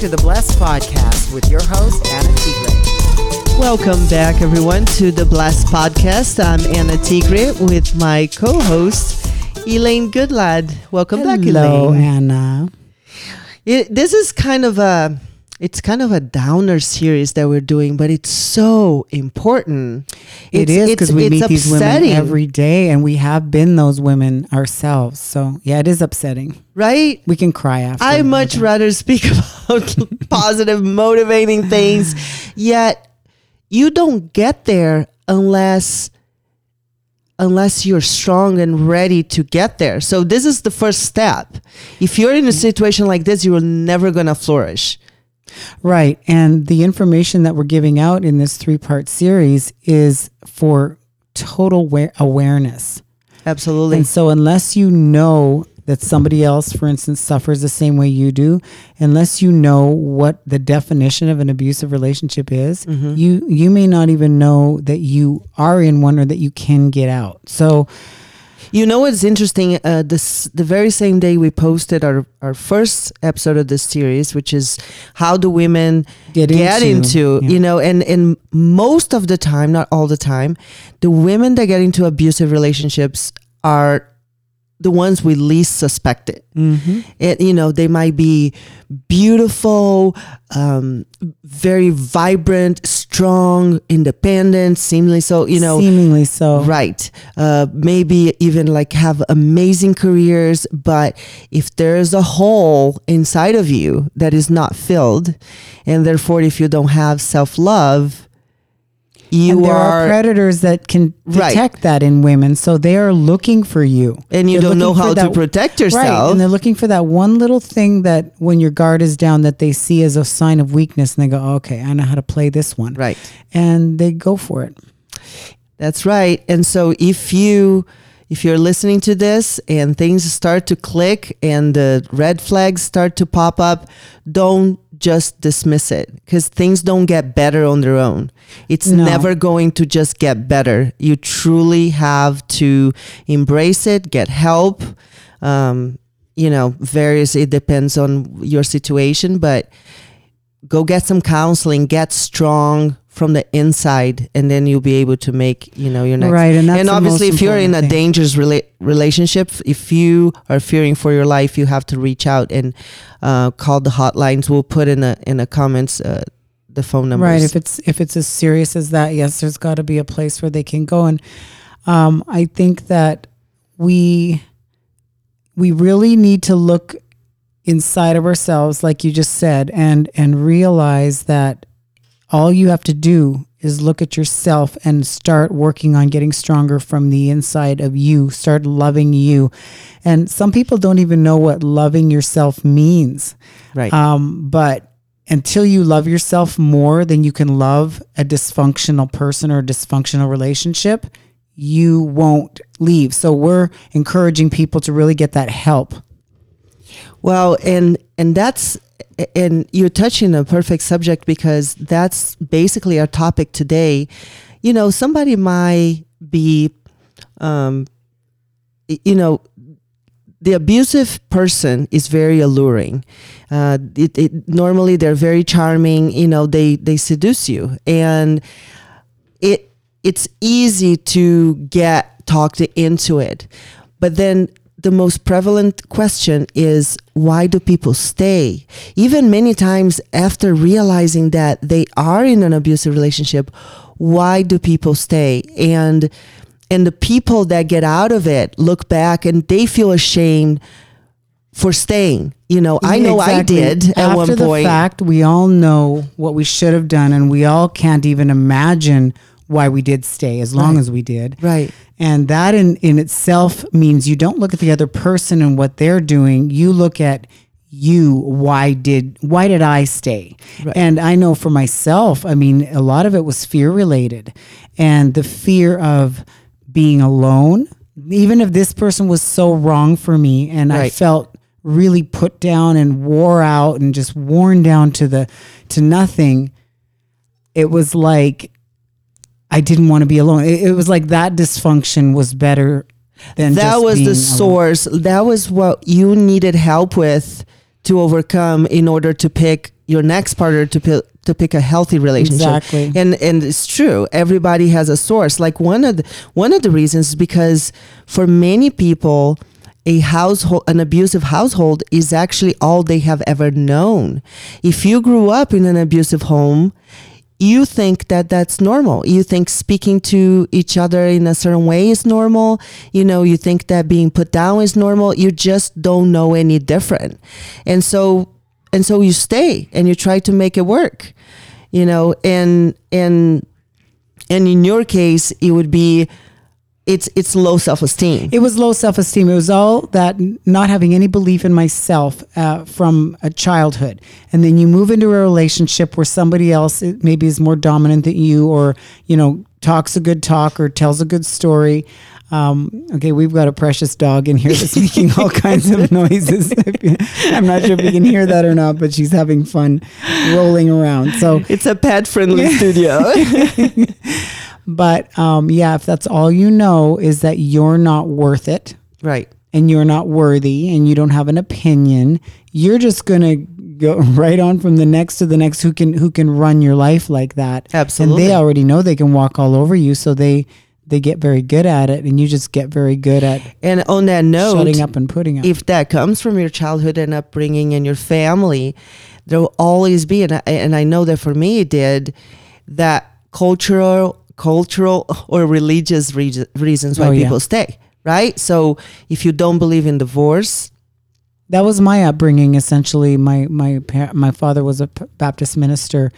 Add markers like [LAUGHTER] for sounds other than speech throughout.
to the Blessed Podcast with your host, Ana Tigre. Welcome back, everyone, to the Blessed Podcast. I'm Ana Tigre with my co host, Elaine Goodlad. Welcome back, Elaine. Hello, Elaine. Ana. It, this is kind of a. It's kind of a downer series that we're doing, but it's so important. It It's- is because we meet these women every day, and we have been those women ourselves. So yeah, it is upsetting. right? We can cry after. I much rather speak [LAUGHS] about positive, motivating things. Yet you don't get there unless unless you're strong and ready to get there. So this is the first step. If you're in a situation like this, you're never gonna flourish. Right, and the information that we're giving out in this three-part series is for total wa- awareness. Absolutely. And so, unless you know that somebody else, for instance, suffers the same way you do, unless you know what the definition of an abusive relationship is, Mm-hmm. you you may not even know that you are in one or that you can get out. So, You know what's interesting? Uh, this the very same day we posted our our first episode of this series, which is how do women Get get, into, into, yeah. you know, and and most of the time, not all the time, the women that get into abusive relationships are the ones we least suspected. It, you know, they might be beautiful, um, very vibrant, strong, independent, seemingly so. You know, seemingly so. Right. Uh, maybe even like have amazing careers, but if there's a hole inside of you that is not filled, and therefore if you don't have self love, you and there are, are predators that can Right. detect that in women, so they are looking for you, and you They're don't know how to that- protect Right, yourself. and they're looking for that one little thing that when your guard is down, that they see as a sign of weakness, and they go, oh, "Okay, I know how to play this one," Right. and they go for it. That's right. And so if you if you're listening to this and things start to click and the red flags start to pop up, don't just dismiss it because things don't get better on their own. It's No. never going to just get better. You truly have to embrace it, get help. Um, you know, various, it depends on your situation, but go get some counseling, get strong from the inside, and then you'll be able to make you know your next. Right, and the obviously, if you're in a thing. dangerous rela- relationship, if you are fearing for your life, you have to reach out and uh, call the hotlines. We'll put in a in the comments uh, the phone numbers. Right. If it's if it's as serious as that, yes, there's got to be a place where they can go. And um, I think that we we really need to look inside of ourselves, like you just said, and and realize that all you have to do is look at yourself and start working on getting stronger from the inside of you. Start loving you. And some people don't even know what loving yourself means. right. Um, but until you love yourself more than you can love a dysfunctional person or a dysfunctional relationship, you won't leave. So we're encouraging people to really get that help. Well, and and that's and you're touching a perfect subject because that's basically our topic today. You know, somebody might be, um, you know, the abusive person is very alluring. Uh, it, it normally they're very charming. You know, they they seduce you, and it it's easy to get talked into it. But then the most prevalent question is why do people stay? Even many times after realizing that they are in an abusive relationship, why do people stay? And and the people that get out of it look back and they feel ashamed for staying. You know, I know Exactly. I did at After one the point. fact, we all know what we should have done, and we all can't even imagine why we did stay as long Right. as we did. Right. And that in, in itself means you don't look at the other person and what they're doing. You look at you. Why did why did I stay? Right. And I know for myself, I mean, a lot of it was fear related, and the fear of being alone. Even if this person was so wrong for me, and I felt really put down and wore out and just worn down to the to nothing it was like I didn't want to be alone. It, it was like that dysfunction was better than that was the alone. source that was what you needed help with to overcome in order to pick your next partner to pick to pick a healthy relationship. Exactly. And and it's true. Everybody has a source. Like one of the one of the reasons is because for many people a household an abusive household is actually all they have ever known. If you grew up in an abusive home, you think that that's normal. You think speaking to each other in a certain way is normal. You know, you think that being put down is normal. You just don't know any different. And so and so you stay and you try to make it work. You know, and and and in your case it would be it's it's low self-esteem. It was low self esteem. It was all that not having any belief in myself uh, from a childhood, and then you move into a relationship where somebody else maybe is more dominant than you, or you know talks a good talk or tells a good story. Um, okay, we've got a precious dog in here that's making all [LAUGHS] kinds of noises. [LAUGHS] I'm not sure if you can hear that or not, but she's having fun rolling around. So It's a pet friendly studio. [LAUGHS] But um, yeah, if that's all you know is that you're not worth it right. and you're not worthy and you don't have an opinion, you're just gonna go [LAUGHS] right on from the next to the next who can who can run your life like that. Absolutely. And they already know they can walk all over you, so they they get very good at it, and you just get very good at And on that note, shutting up and putting up. if that comes from your childhood and upbringing and your family, there will always be, and I, and I know that for me it did, that cultural, cultural or religious reas- reasons why Oh, yeah. people stay, right? So if you don't believe in divorce, that was my upbringing essentially my my my father was a baptist minister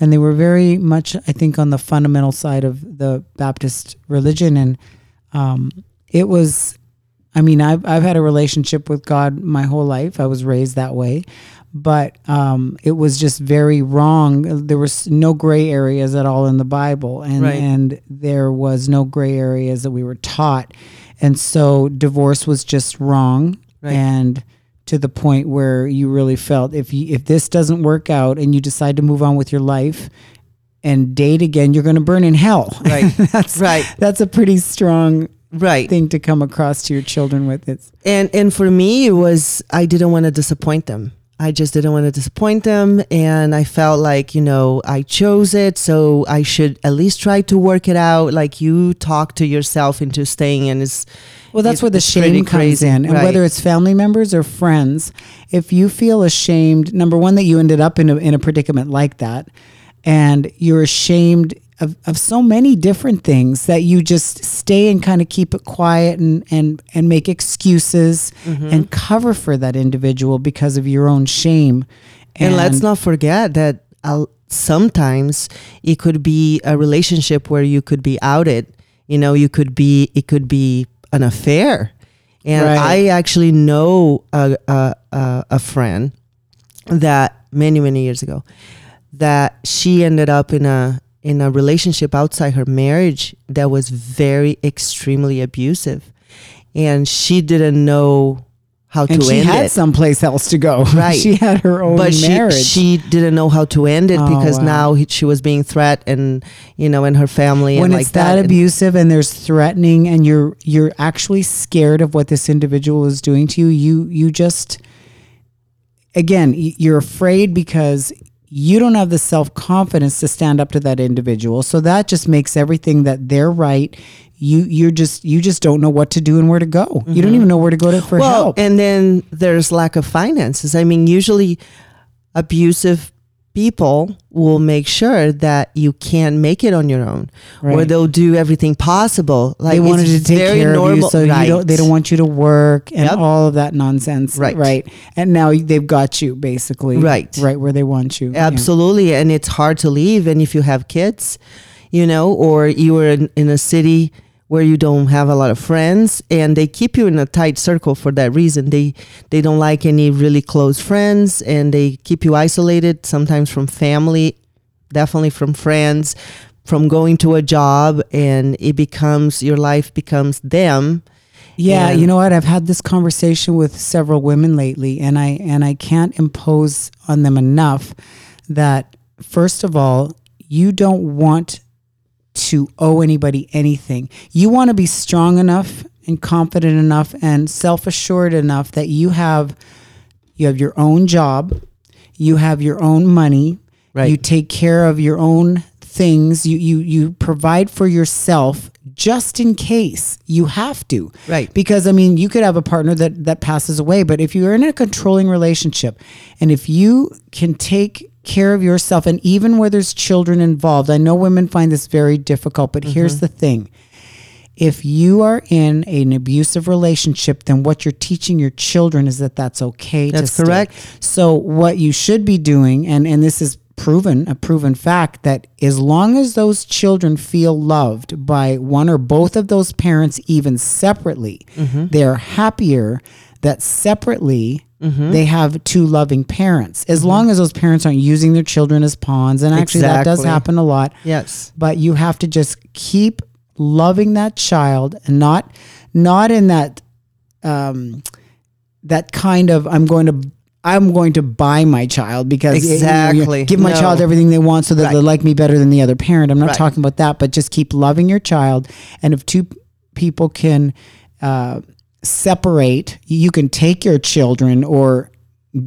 and they were very much i think on the fundamental side of the baptist religion and um, it was i mean I've, I've had a relationship with god my whole life i was raised that way but um, it was just very wrong there was no gray areas at all in the bible and Right. and there was no gray areas that we were taught and so divorce was just wrong Right. and to the point where you really felt if you, if this doesn't work out and you decide to move on with your life and date again, you're going to burn in hell. [LAUGHS] Right. that's Right. That's a pretty strong right? thing to come across to your children with. It's and and for me it was i didn't want to disappoint them i just didn't want to disappoint them and i felt like you know i chose it so i should at least try to work it out like you talk to yourself into staying and it's well, that's where the shame comes crazy, in, and right. whether it's family members or friends, if you feel ashamed, number one, that you ended up in a in a predicament like that, and you're ashamed of, of so many different things that you just stay and kind of keep it quiet and and and make excuses Mm-hmm. and cover for that individual because of your own shame. and, let's not forget that uh, sometimes it could be a relationship where you could be outed you know you could be it could be an affair and Right. i actually know a, a, a, a friend that many many years ago that she ended up in a in a relationship outside her marriage that was very extremely abusive and she didn't know how and to she end had it someplace else to go. [LAUGHS] Right. she had her own but she, marriage. she didn't know how to end it Oh, because wow. now he, she was being threatened and you know and her family when and like it's that, abusive and there's threatening and you're you're actually scared of what this individual is doing to you you you just again you're afraid because you don't have the self-confidence to stand up to that individual. So that just makes everything that they're right you you're just you just don't know what to do and where to go. You don't even know where to go to for Mm-hmm. well help. and then there's lack of finances. I mean usually abusive people will make sure that you can't make it on your own or they'll do everything possible like they wanted to take care of you, normal so you don't, they don't want you to work and Yep. all of that nonsense. Right. right. And now they've got you basically, Right. right where they want you. Yeah. Absolutely. And it's hard to leave. And if you have kids, you know, or you are in, in a city where you don't have a lot of friends and they keep you in a tight circle for that reason. They they don't like any really close friends and they keep you isolated sometimes from family, definitely from friends, from going to a job and it becomes your life becomes them. Yeah, And- you know what? I've had this conversation with several women lately, and I and I can't impose on them enough that first of all, you don't want to owe anybody anything. You want to be strong enough and confident enough and self-assured enough that you have you have your own job, you have your own money, Right. you take care of your own things, you you you provide for yourself just in case you have to. Right. Because I mean, you could have a partner that that passes away, but if you're in a controlling relationship and if you can take care of yourself and even where there's children involved, I know women find this very difficult, but here's mm-hmm. the thing. If you are in an abusive relationship, then what you're teaching your children is that that's okay to That's stay. correct. So what you should be doing, and and this is proven a proven fact that as long as those children feel loved by one or both of those parents, even separately, Mm-hmm. they're happier that separately. Mm-hmm. They have two loving parents. As long as those parents aren't using their children as pawns, and actually that does happen a lot Yes. but you have to just keep loving that child and not not in that um that kind of i'm going to i'm going to buy my child because you know, Exactly. give my No. child everything they want so that they Right. like me better than the other parent i'm not Right. talking about that but just keep loving your child and if two people can uh separate you can take your children or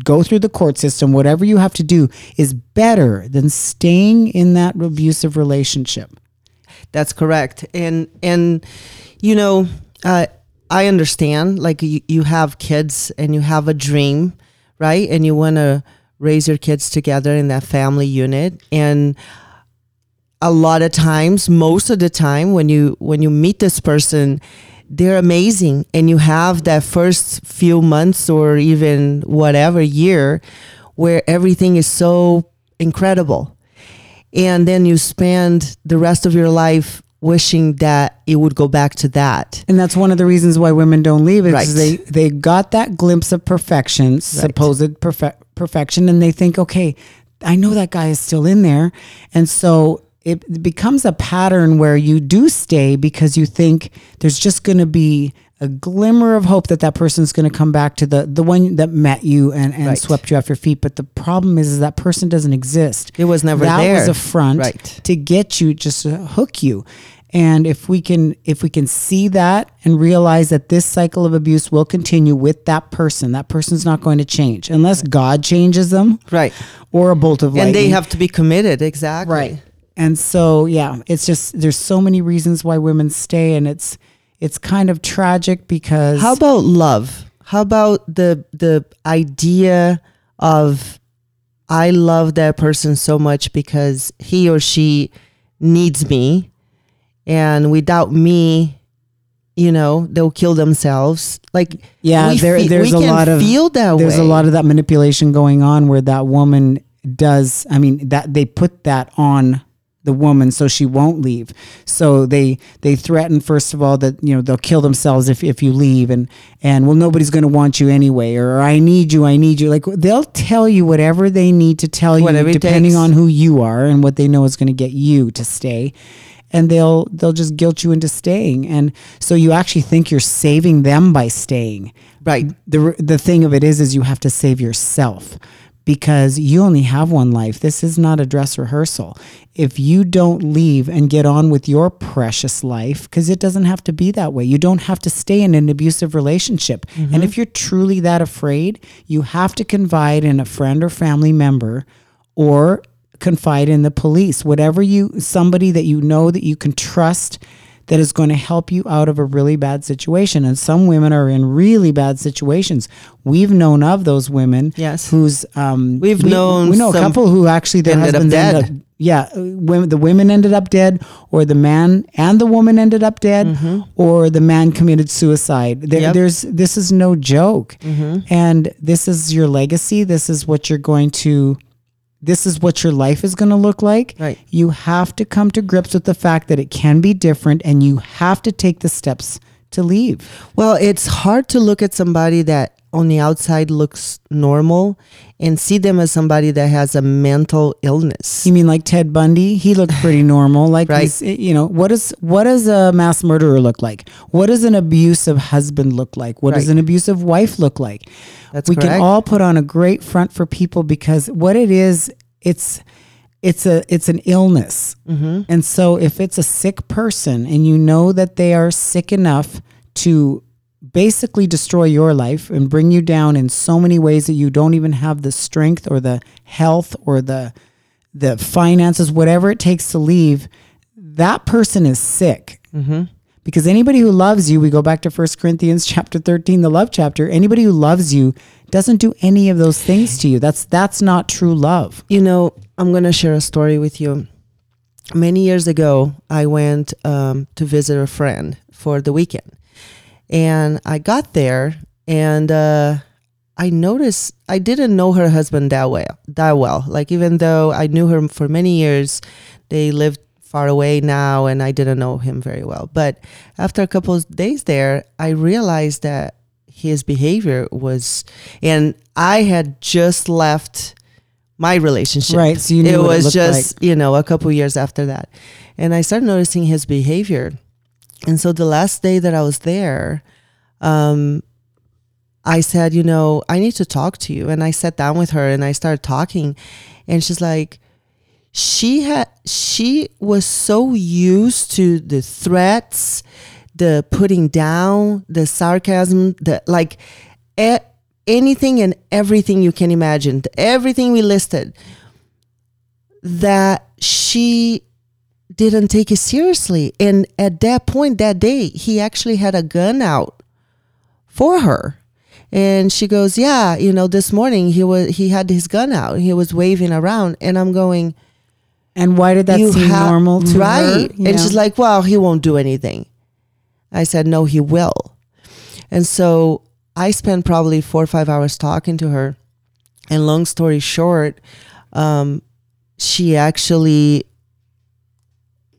go through the court system whatever you have to do is better than staying in that abusive relationship That's correct. And and you know, uh, I understand. Like you, you have kids and you have a dream, right? And you want to raise your kids together in that family unit. And a lot of times, most of the time, when you when you meet this person, they're amazing, and you have that first few months or even whatever year where everything is so incredible and then you spend the rest of your life wishing that it would go back to that. And that's one of the reasons why women don't leave is Right. they they got that glimpse of perfection, supposed perfe- perfection, and they think, okay, I know that guy is still in there, and so it becomes a pattern where you do stay because you think there's just going to be a glimmer of hope that that person's going to come back to the the one that met you and, and Right. swept you off your feet. But the problem is, is that person doesn't exist. It was never that there. was a front Right. to get you just to hook you and if we can if we can see that and realize that this cycle of abuse will continue with that person that person's not going to change unless god changes them Right. or a bolt of lightning And they have to be committed. Exactly. right and so yeah it's just there's so many reasons why women stay and it's it's kind of tragic because How about love? How about the the idea of I love that person so much because he or she needs me and without me you know they'll kill themselves like Yeah, there, fe- there's a lot of feel that there's way a lot of that manipulation going on where that woman does. I mean, that they put that on the woman so she won't leave. So they they threaten first of all that you know they'll kill themselves if if you leave and and well nobody's going to want you anyway or I need you I need you like they'll tell you whatever they need to tell you Whatever depending on who you are and what they know is going to get you to stay and they'll they'll just guilt you into staying and so you actually think you're saving them by staying. Right. The the thing of it is is you have to save yourself because you only have one life. This is not a dress rehearsal. If you don't leave and get on with your precious life because it doesn't have to be that way. You don't have to stay in an abusive relationship. And mm-hmm. if you're truly that afraid you have to confide in a friend or family member or confide in the police. Whatever you somebody that you know that you can trust that is going to help you out of a really bad situation and some women are in really bad situations we've known of those women Yes. Who's um We've we, known we know a couple who actually their ended up husbands ended dead. up yeah women the women ended up dead or the man and the woman ended up dead or the man committed suicide there, Mm-hmm. Yep. Mm-hmm. there's this is no joke and this is your legacy this is what you're going to this is what your life is going to look like Right. you have to come to grips with the fact that it can be different and you have to take the steps to leave Well, it's hard to look at somebody that on the outside looks normal and see them as somebody that has a mental illness. You mean like Ted Bundy? He looked pretty [LAUGHS] normal. Like, Right. he's, you know, what does what does a mass murderer look like? What does an abusive husband look like? What does an abusive wife look like? That's we correct. can all put on a great front for people because what it is, it's it's a it's an illness, Mm-hmm. and so if it's a sick person and you know that they are sick enough to basically destroy your life and bring you down in so many ways that you don't even have the strength or the health or the the finances, whatever it takes to leave, that person is sick. Mm-hmm. Because anybody who loves you, we go back to 1 Corinthians chapter 13, the love chapter, anybody who loves you doesn't do any of those things to you. That's that's not true love. You know, I'm going to share a story with you. Many years ago, I went um, to visit a friend for the weekend. And I got there and uh, I noticed I didn't know her husband that well, that well. Like even though I knew her for many years, they lived far away now and I didn't know him very well. But after a couple of days there, I realized that his behavior was and I had just left my relationship. Right, so you knew it it was looked just, you know, a couple years after that. And I started noticing his behavior. And so the last day that I was there, um, I said, you know, I need to talk to you. And I sat down with her and I started talking. And she's like, she had, she was so used to the threats, the putting down, the sarcasm, the like, e- anything and everything you can imagine, everything we listed, that she didn't take it seriously. And at that point, that day, he actually had a gun out for her. And she goes, "Yeah, you know, this morning he was he had his gun out. He was waving around." And I'm going, And why did that seem ha- normal to right?" her? And Yeah. she's like, "Well, he won't do anything." I said, "No, he will." And so I spent probably four or five hours talking to her. And long story short, um, she actually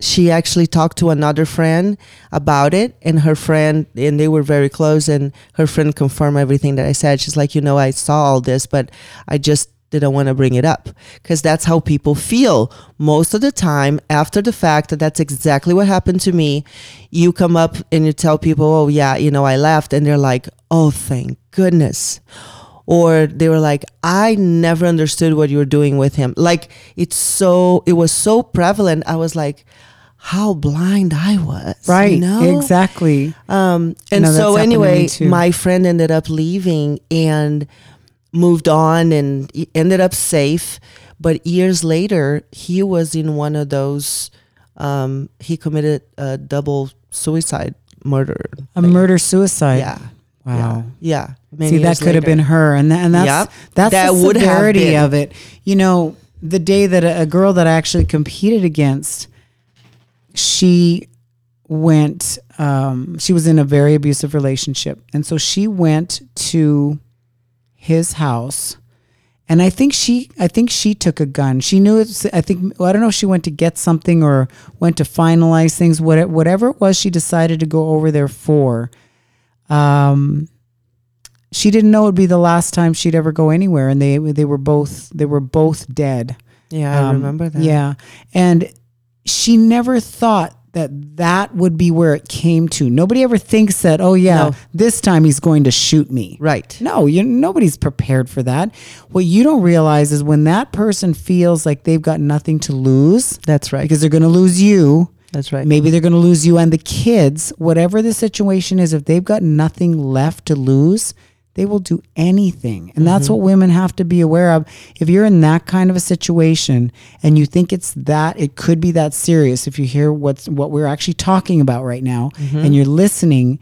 she actually talked to another friend about it and her friend and they were very close and her friend confirmed everything that i said. She's like you know i saw all this but i just didn't want to bring it up. Because that's how people feel most of the time after the fact that that's exactly what happened to me. You come up and you tell people oh yeah you know i left and they're like oh thank goodness. Or they were like i never understood what you were doing with him. Like it's so it was so prevalent. I was like how blind i was right. you know Exactly. um, and No, so happened to me anyway, my friend ended up leaving and moved on and ended up safe. But years later, he was in one of those. Um, he committed a double suicide murder. A murder suicide. Yeah. Wow. Yeah. Many See, that could have been her, and that, and that's Yep. that's That the would severity of it. You know, the day that a, a girl that I actually competed against, she went. Um, she was in a very abusive relationship, and so she went to his house. And I think she, I think she took a gun. She knew it's. I think well, I don't know if she went to get something or went to finalize things. Whatever, whatever it was, she decided to go over there for. Um, she didn't know it'd be the last time she'd ever go anywhere, and they they were both they were both dead. Yeah, I Um, remember that. Yeah, and she never thought that that would be where it came to. Nobody ever thinks that. Oh yeah, No. this time he's going to shoot me. Right. No, you nobody's prepared for that. What you don't realize is when that person feels like they've got nothing to lose That's right. because they're going to lose you. That's right. Maybe they're going to lose you and the kids. Whatever the situation is, if they've got nothing left to lose, they will do anything. And that's what women have to be aware of. If you're in that kind of a situation and you think it's that, it could be that serious. If you hear what's what we're actually talking about right now and you're listening,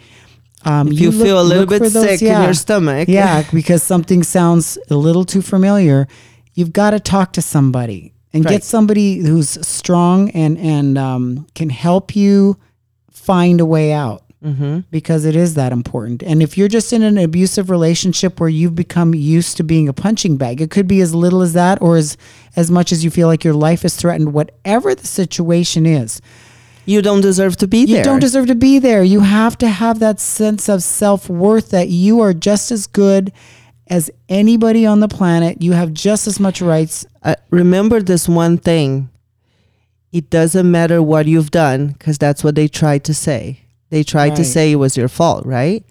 um, If you, look- feel a little bit those- sick in your stomach. Yeah, [LAUGHS] because something sounds a little too familiar. You've got to talk to somebody and Right. get somebody who's strong and and um, can help you find a way out. Mm-hmm. Because it is that important. And if you're just in an abusive relationship where you've become used to being a punching bag, it could be as little as that or as as much as you feel like your life is threatened. Whatever the situation is, You don't deserve to be there. you don't deserve to be there. You have to have that sense of self worth that you are just as good as anybody on the planet. You have just as much rights. uh, remember this one thing it doesn't matter what you've done because that's what they try to say they tried to say it was your fault right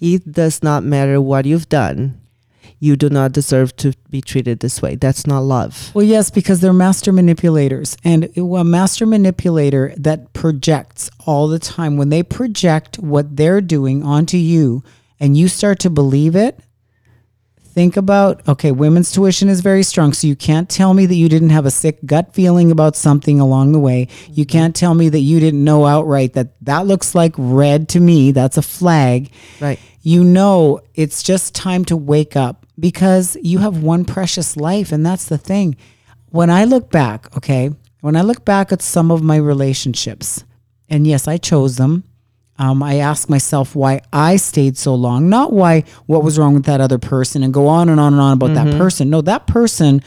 it does not matter what you've done you do not deserve to be treated this way. That's not love. Well, yes, because they're master manipulators. And a master manipulator that projects all the time, when they project what they're doing onto you and you start to believe it, think about okay, women's tuition is very strong. So you can't tell me that you didn't have a sick gut feeling about something along the way. You mm-hmm. can't tell me that you didn't know outright that that looks like red to me. That's a flag. Right. You know, it's just time to wake up because you have one precious life. And that's the thing. When I look back, okay, when I look back at some of my relationships, and yes, I chose them um, I ask myself why I stayed so long, not why what was wrong with that other person, and go on and on and on about mm-hmm. that person. No, that person,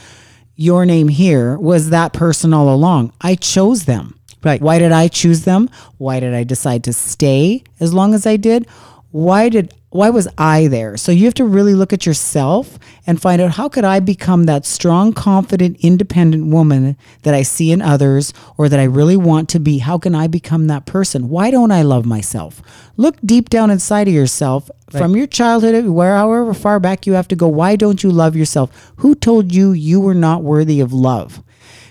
your name here, was that person all along. I chose them. Right. Why did I choose them? Why did I decide to stay as long as I did? Why did why was I there? So you have to really look at yourself and find out how could I become that strong, confident, independent woman that I see in others or that I really want to be? How can I become that person? Why don't I love myself? Look deep down inside of yourself right. from your childhood, wherever far back you have to go. Why don't you love yourself? Who told you you were not worthy of love?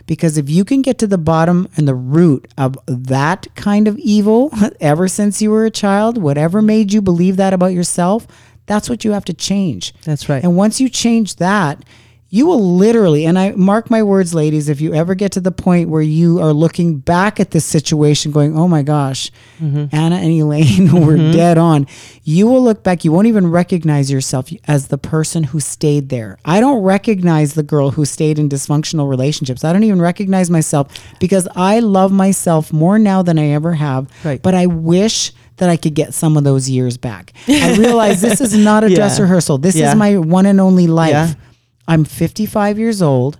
Because if you can get to the bottom and the root of that kind of evil [LAUGHS] ever since you were a child, whatever made you believe that about yourself, that's what you have to change. That's right. And once you change that, you will literally, and I mark my words, ladies, if you ever get to the point where you are looking back at this situation going, oh my gosh, mm-hmm. Ana and Elaine [LAUGHS] were mm-hmm. dead on, you will look back, you won't even recognize yourself as the person who stayed there. I don't recognize the girl who stayed in dysfunctional relationships. I don't even recognize myself because I love myself more now than I ever have. Right. But I wish that I could get some of those years back. I [LAUGHS] realize this is not a yeah. dress rehearsal. This yeah. is my one and only life. Yeah. I'm 55 years old.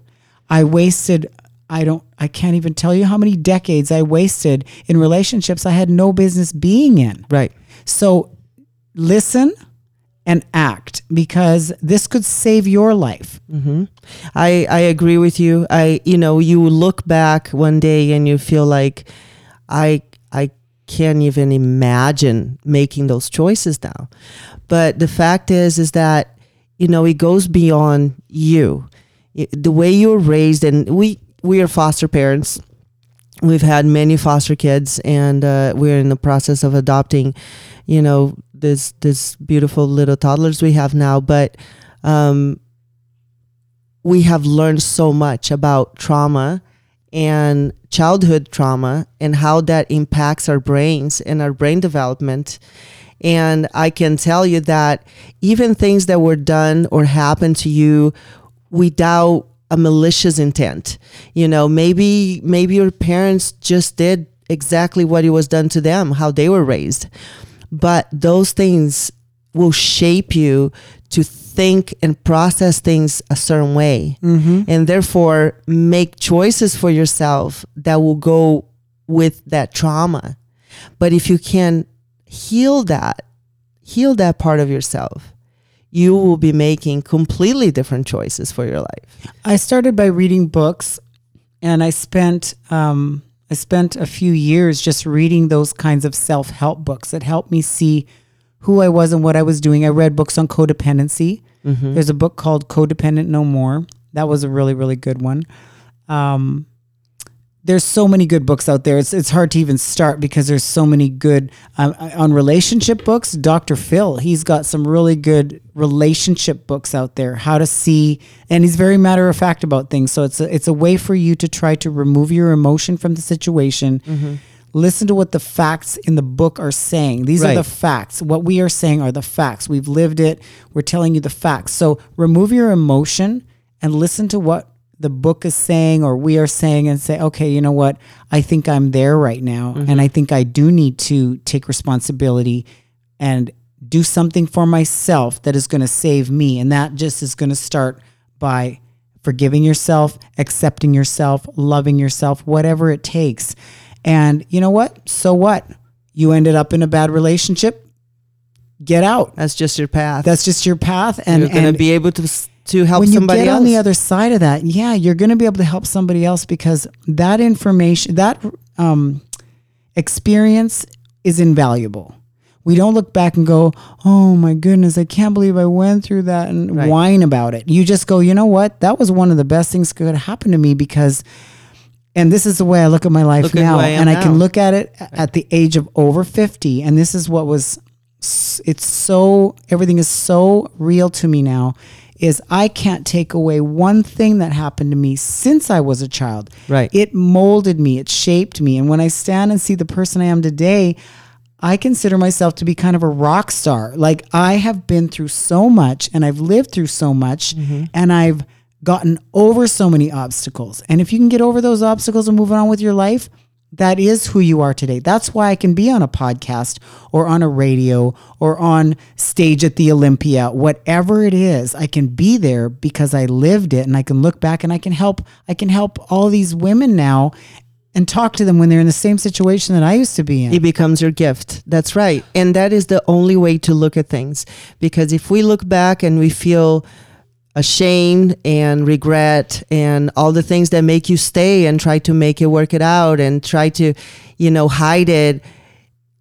I wasted I don't I can't even tell you how many decades I wasted in relationships I had no business being in. Right. So listen and act because this could save your life. Mm-hmm. I I agree with you. I you know you look back one day and you feel like I I can't even imagine making those choices now. But the fact is is that you know, it goes beyond you. the way you were raised, and we we are foster parents. We've had many foster kids, and uh, we're in the process of adopting. You know, this this beautiful little toddlers we have now, but um, we have learned so much about trauma and childhood trauma and how that impacts our brains and our brain development and I can tell you that even things that were done or happened to you without a malicious intent, you know, maybe maybe your parents just did exactly what it was done to them, how they were raised. But those things will shape you to think and process things a certain way mm-hmm. and therefore make choices for yourself that will go with that trauma. But if you can heal that, heal that part of yourself, you will be making completely different choices for your life. I started by reading books, and I spent um, I spent a few years just reading those kinds of self help books that helped me see who I was and what I was doing. I read books on codependency. Mm-hmm. There's a book called Codependent No More. That was a really really good one. Um, there's so many good books out there. It's it's hard to even start because there's so many good um, on relationship books. Dr. Phil, he's got some really good relationship books out there. How to see, and he's very matter of fact about things. So it's a, it's a way for you to try to remove your emotion from the situation. Mm-hmm. Listen to what the facts in the book are saying. These right. are the facts. What we are saying are the facts. We've lived it. We're telling you the facts. So remove your emotion and listen to what the book is saying or we are saying and say, okay, you know what? I think I'm there right now. Mm-hmm. And I think I do need to take responsibility and do something for myself that is going to save me. And that just is going to start by forgiving yourself, accepting yourself, loving yourself, whatever it takes. And you know what? So what? You ended up in a bad relationship. Get out. That's just your path. That's just your path. And you're going to be able to to help when you get else. on the other side of that, yeah, you're going to be able to help somebody else because that information, that um, experience is invaluable. We don't look back and go, "Oh my goodness, I can't believe I went through that," and Right. whine about it. You just go, "You know what? That was one of the best things that could happen to me because." And this is the way I look at my life Look now, I and I now. can look at it at the age of over fifty. And this is what was it's so everything is so real to me now is I can't take away one thing that happened to me since I was a child. Right. It molded me, it shaped me. And when I stand and see the person I am today, I consider myself to be kind of a rock star. Like I have been through so much and I've lived through so much mm-hmm. and I've gotten over so many obstacles. And if you can get over those obstacles and move on with your life, that is who you are today. That's why I can be on a podcast or on a radio or on stage at the Olympia, whatever it is. I can be there because I lived it and I can look back and I can help I can help all these women now and talk to them when they're in the same situation that I used to be in. it becomes your gift. That's right. And that is the only way to look at things. Because if we look back and we feel ashamed and regret and all the things that make you stay and try to make it work it out and try to, you know, hide it,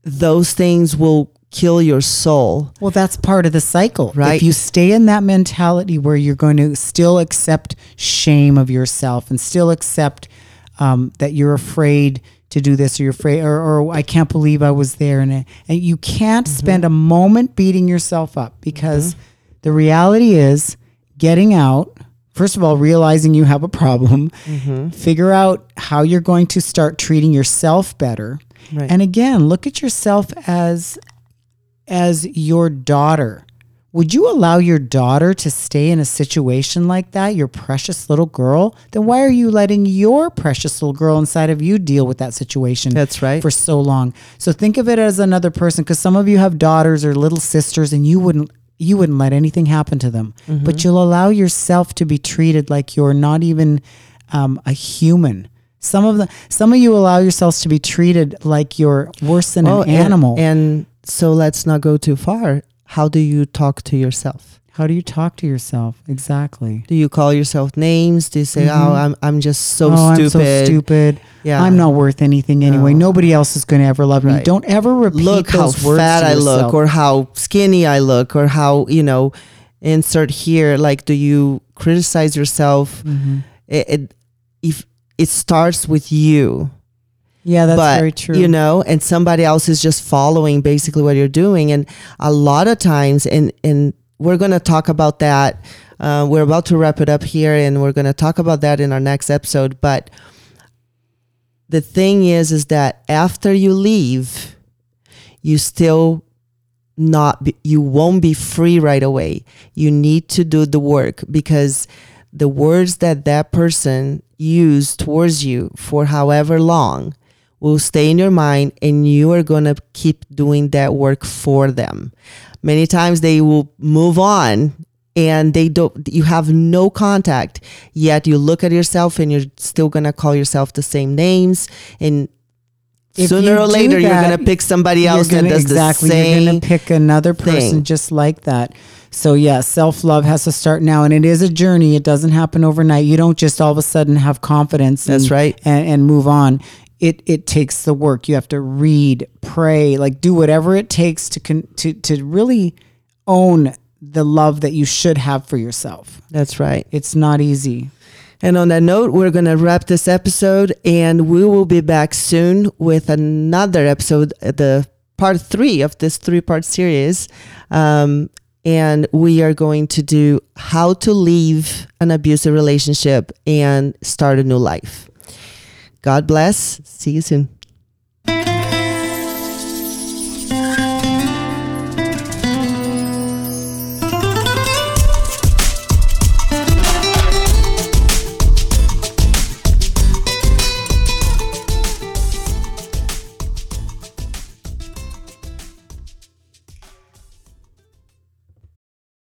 those things will kill your soul. Well, that's part of the cycle. Right. If you stay in that mentality where you're going to still accept shame of yourself and still accept um, that you're afraid to do this or you're afraid or, or I can't believe I was there and, and you can't spend a moment beating yourself up because the reality is getting out first of all realizing you have a problem mm-hmm. figure out how you're going to start treating yourself better Right. and again look at yourself as as your daughter, would you allow your daughter to stay in a situation like that, your precious little girl? Then why are you letting your precious little girl inside of you deal with that situation? That's right. For so long. So think of it as another person because some of you have daughters or little sisters and you wouldn't you wouldn't let anything happen to them. Mm-hmm. But you'll allow yourself to be treated like you're not even um, a human. Some of the some of you allow yourselves to be treated like you're worse than Oh, an and- animal. And, so let's not go too far. How do you talk to yourself? How do you talk to yourself? Exactly. Do you call yourself names? Do you say, "Oh, I'm I'm just so oh, stupid"? I'm so stupid. Yeah. I'm not worth anything anyway. No. Nobody else is going to ever love me. Don't ever repeat look how words fat I look, or how skinny I look, or how you know, insert here. Like, do you criticize yourself? Mm-hmm. It, it if it starts with you, yeah, that's but very true. you know, and somebody else is just following basically what you're doing, and a lot of times, and and we're gonna talk about that. Uh, we're about to wrap it up here, and we're gonna talk about that in our next episode, but. The thing is, is that after you leave, you still not be, you won't be free right away you need to do the work because the words that that person used towards you for however long will stay in your mind and you are going to keep doing that work for them many times they will move on and they don't you have no contact yet you look at yourself and you're still going to call yourself the same names and If sooner or later you're going to pick somebody else that gonna- does exactly. the same You're going to pick another person thing. just like that. So yeah, self love has to start now, and it is a journey. It doesn't happen overnight. You don't just all of a sudden have confidence. That's and, right. and, and move on. It it takes the work. You have to read, pray, like do whatever it takes to con- to to really own the love that you should have for yourself. that's right It's not easy. And on that note, we're going to wrap this episode and we will be back soon with another episode, the part three of this three part series. Um, and we are going to do how to leave an abusive relationship and start a new life. God bless. See you soon.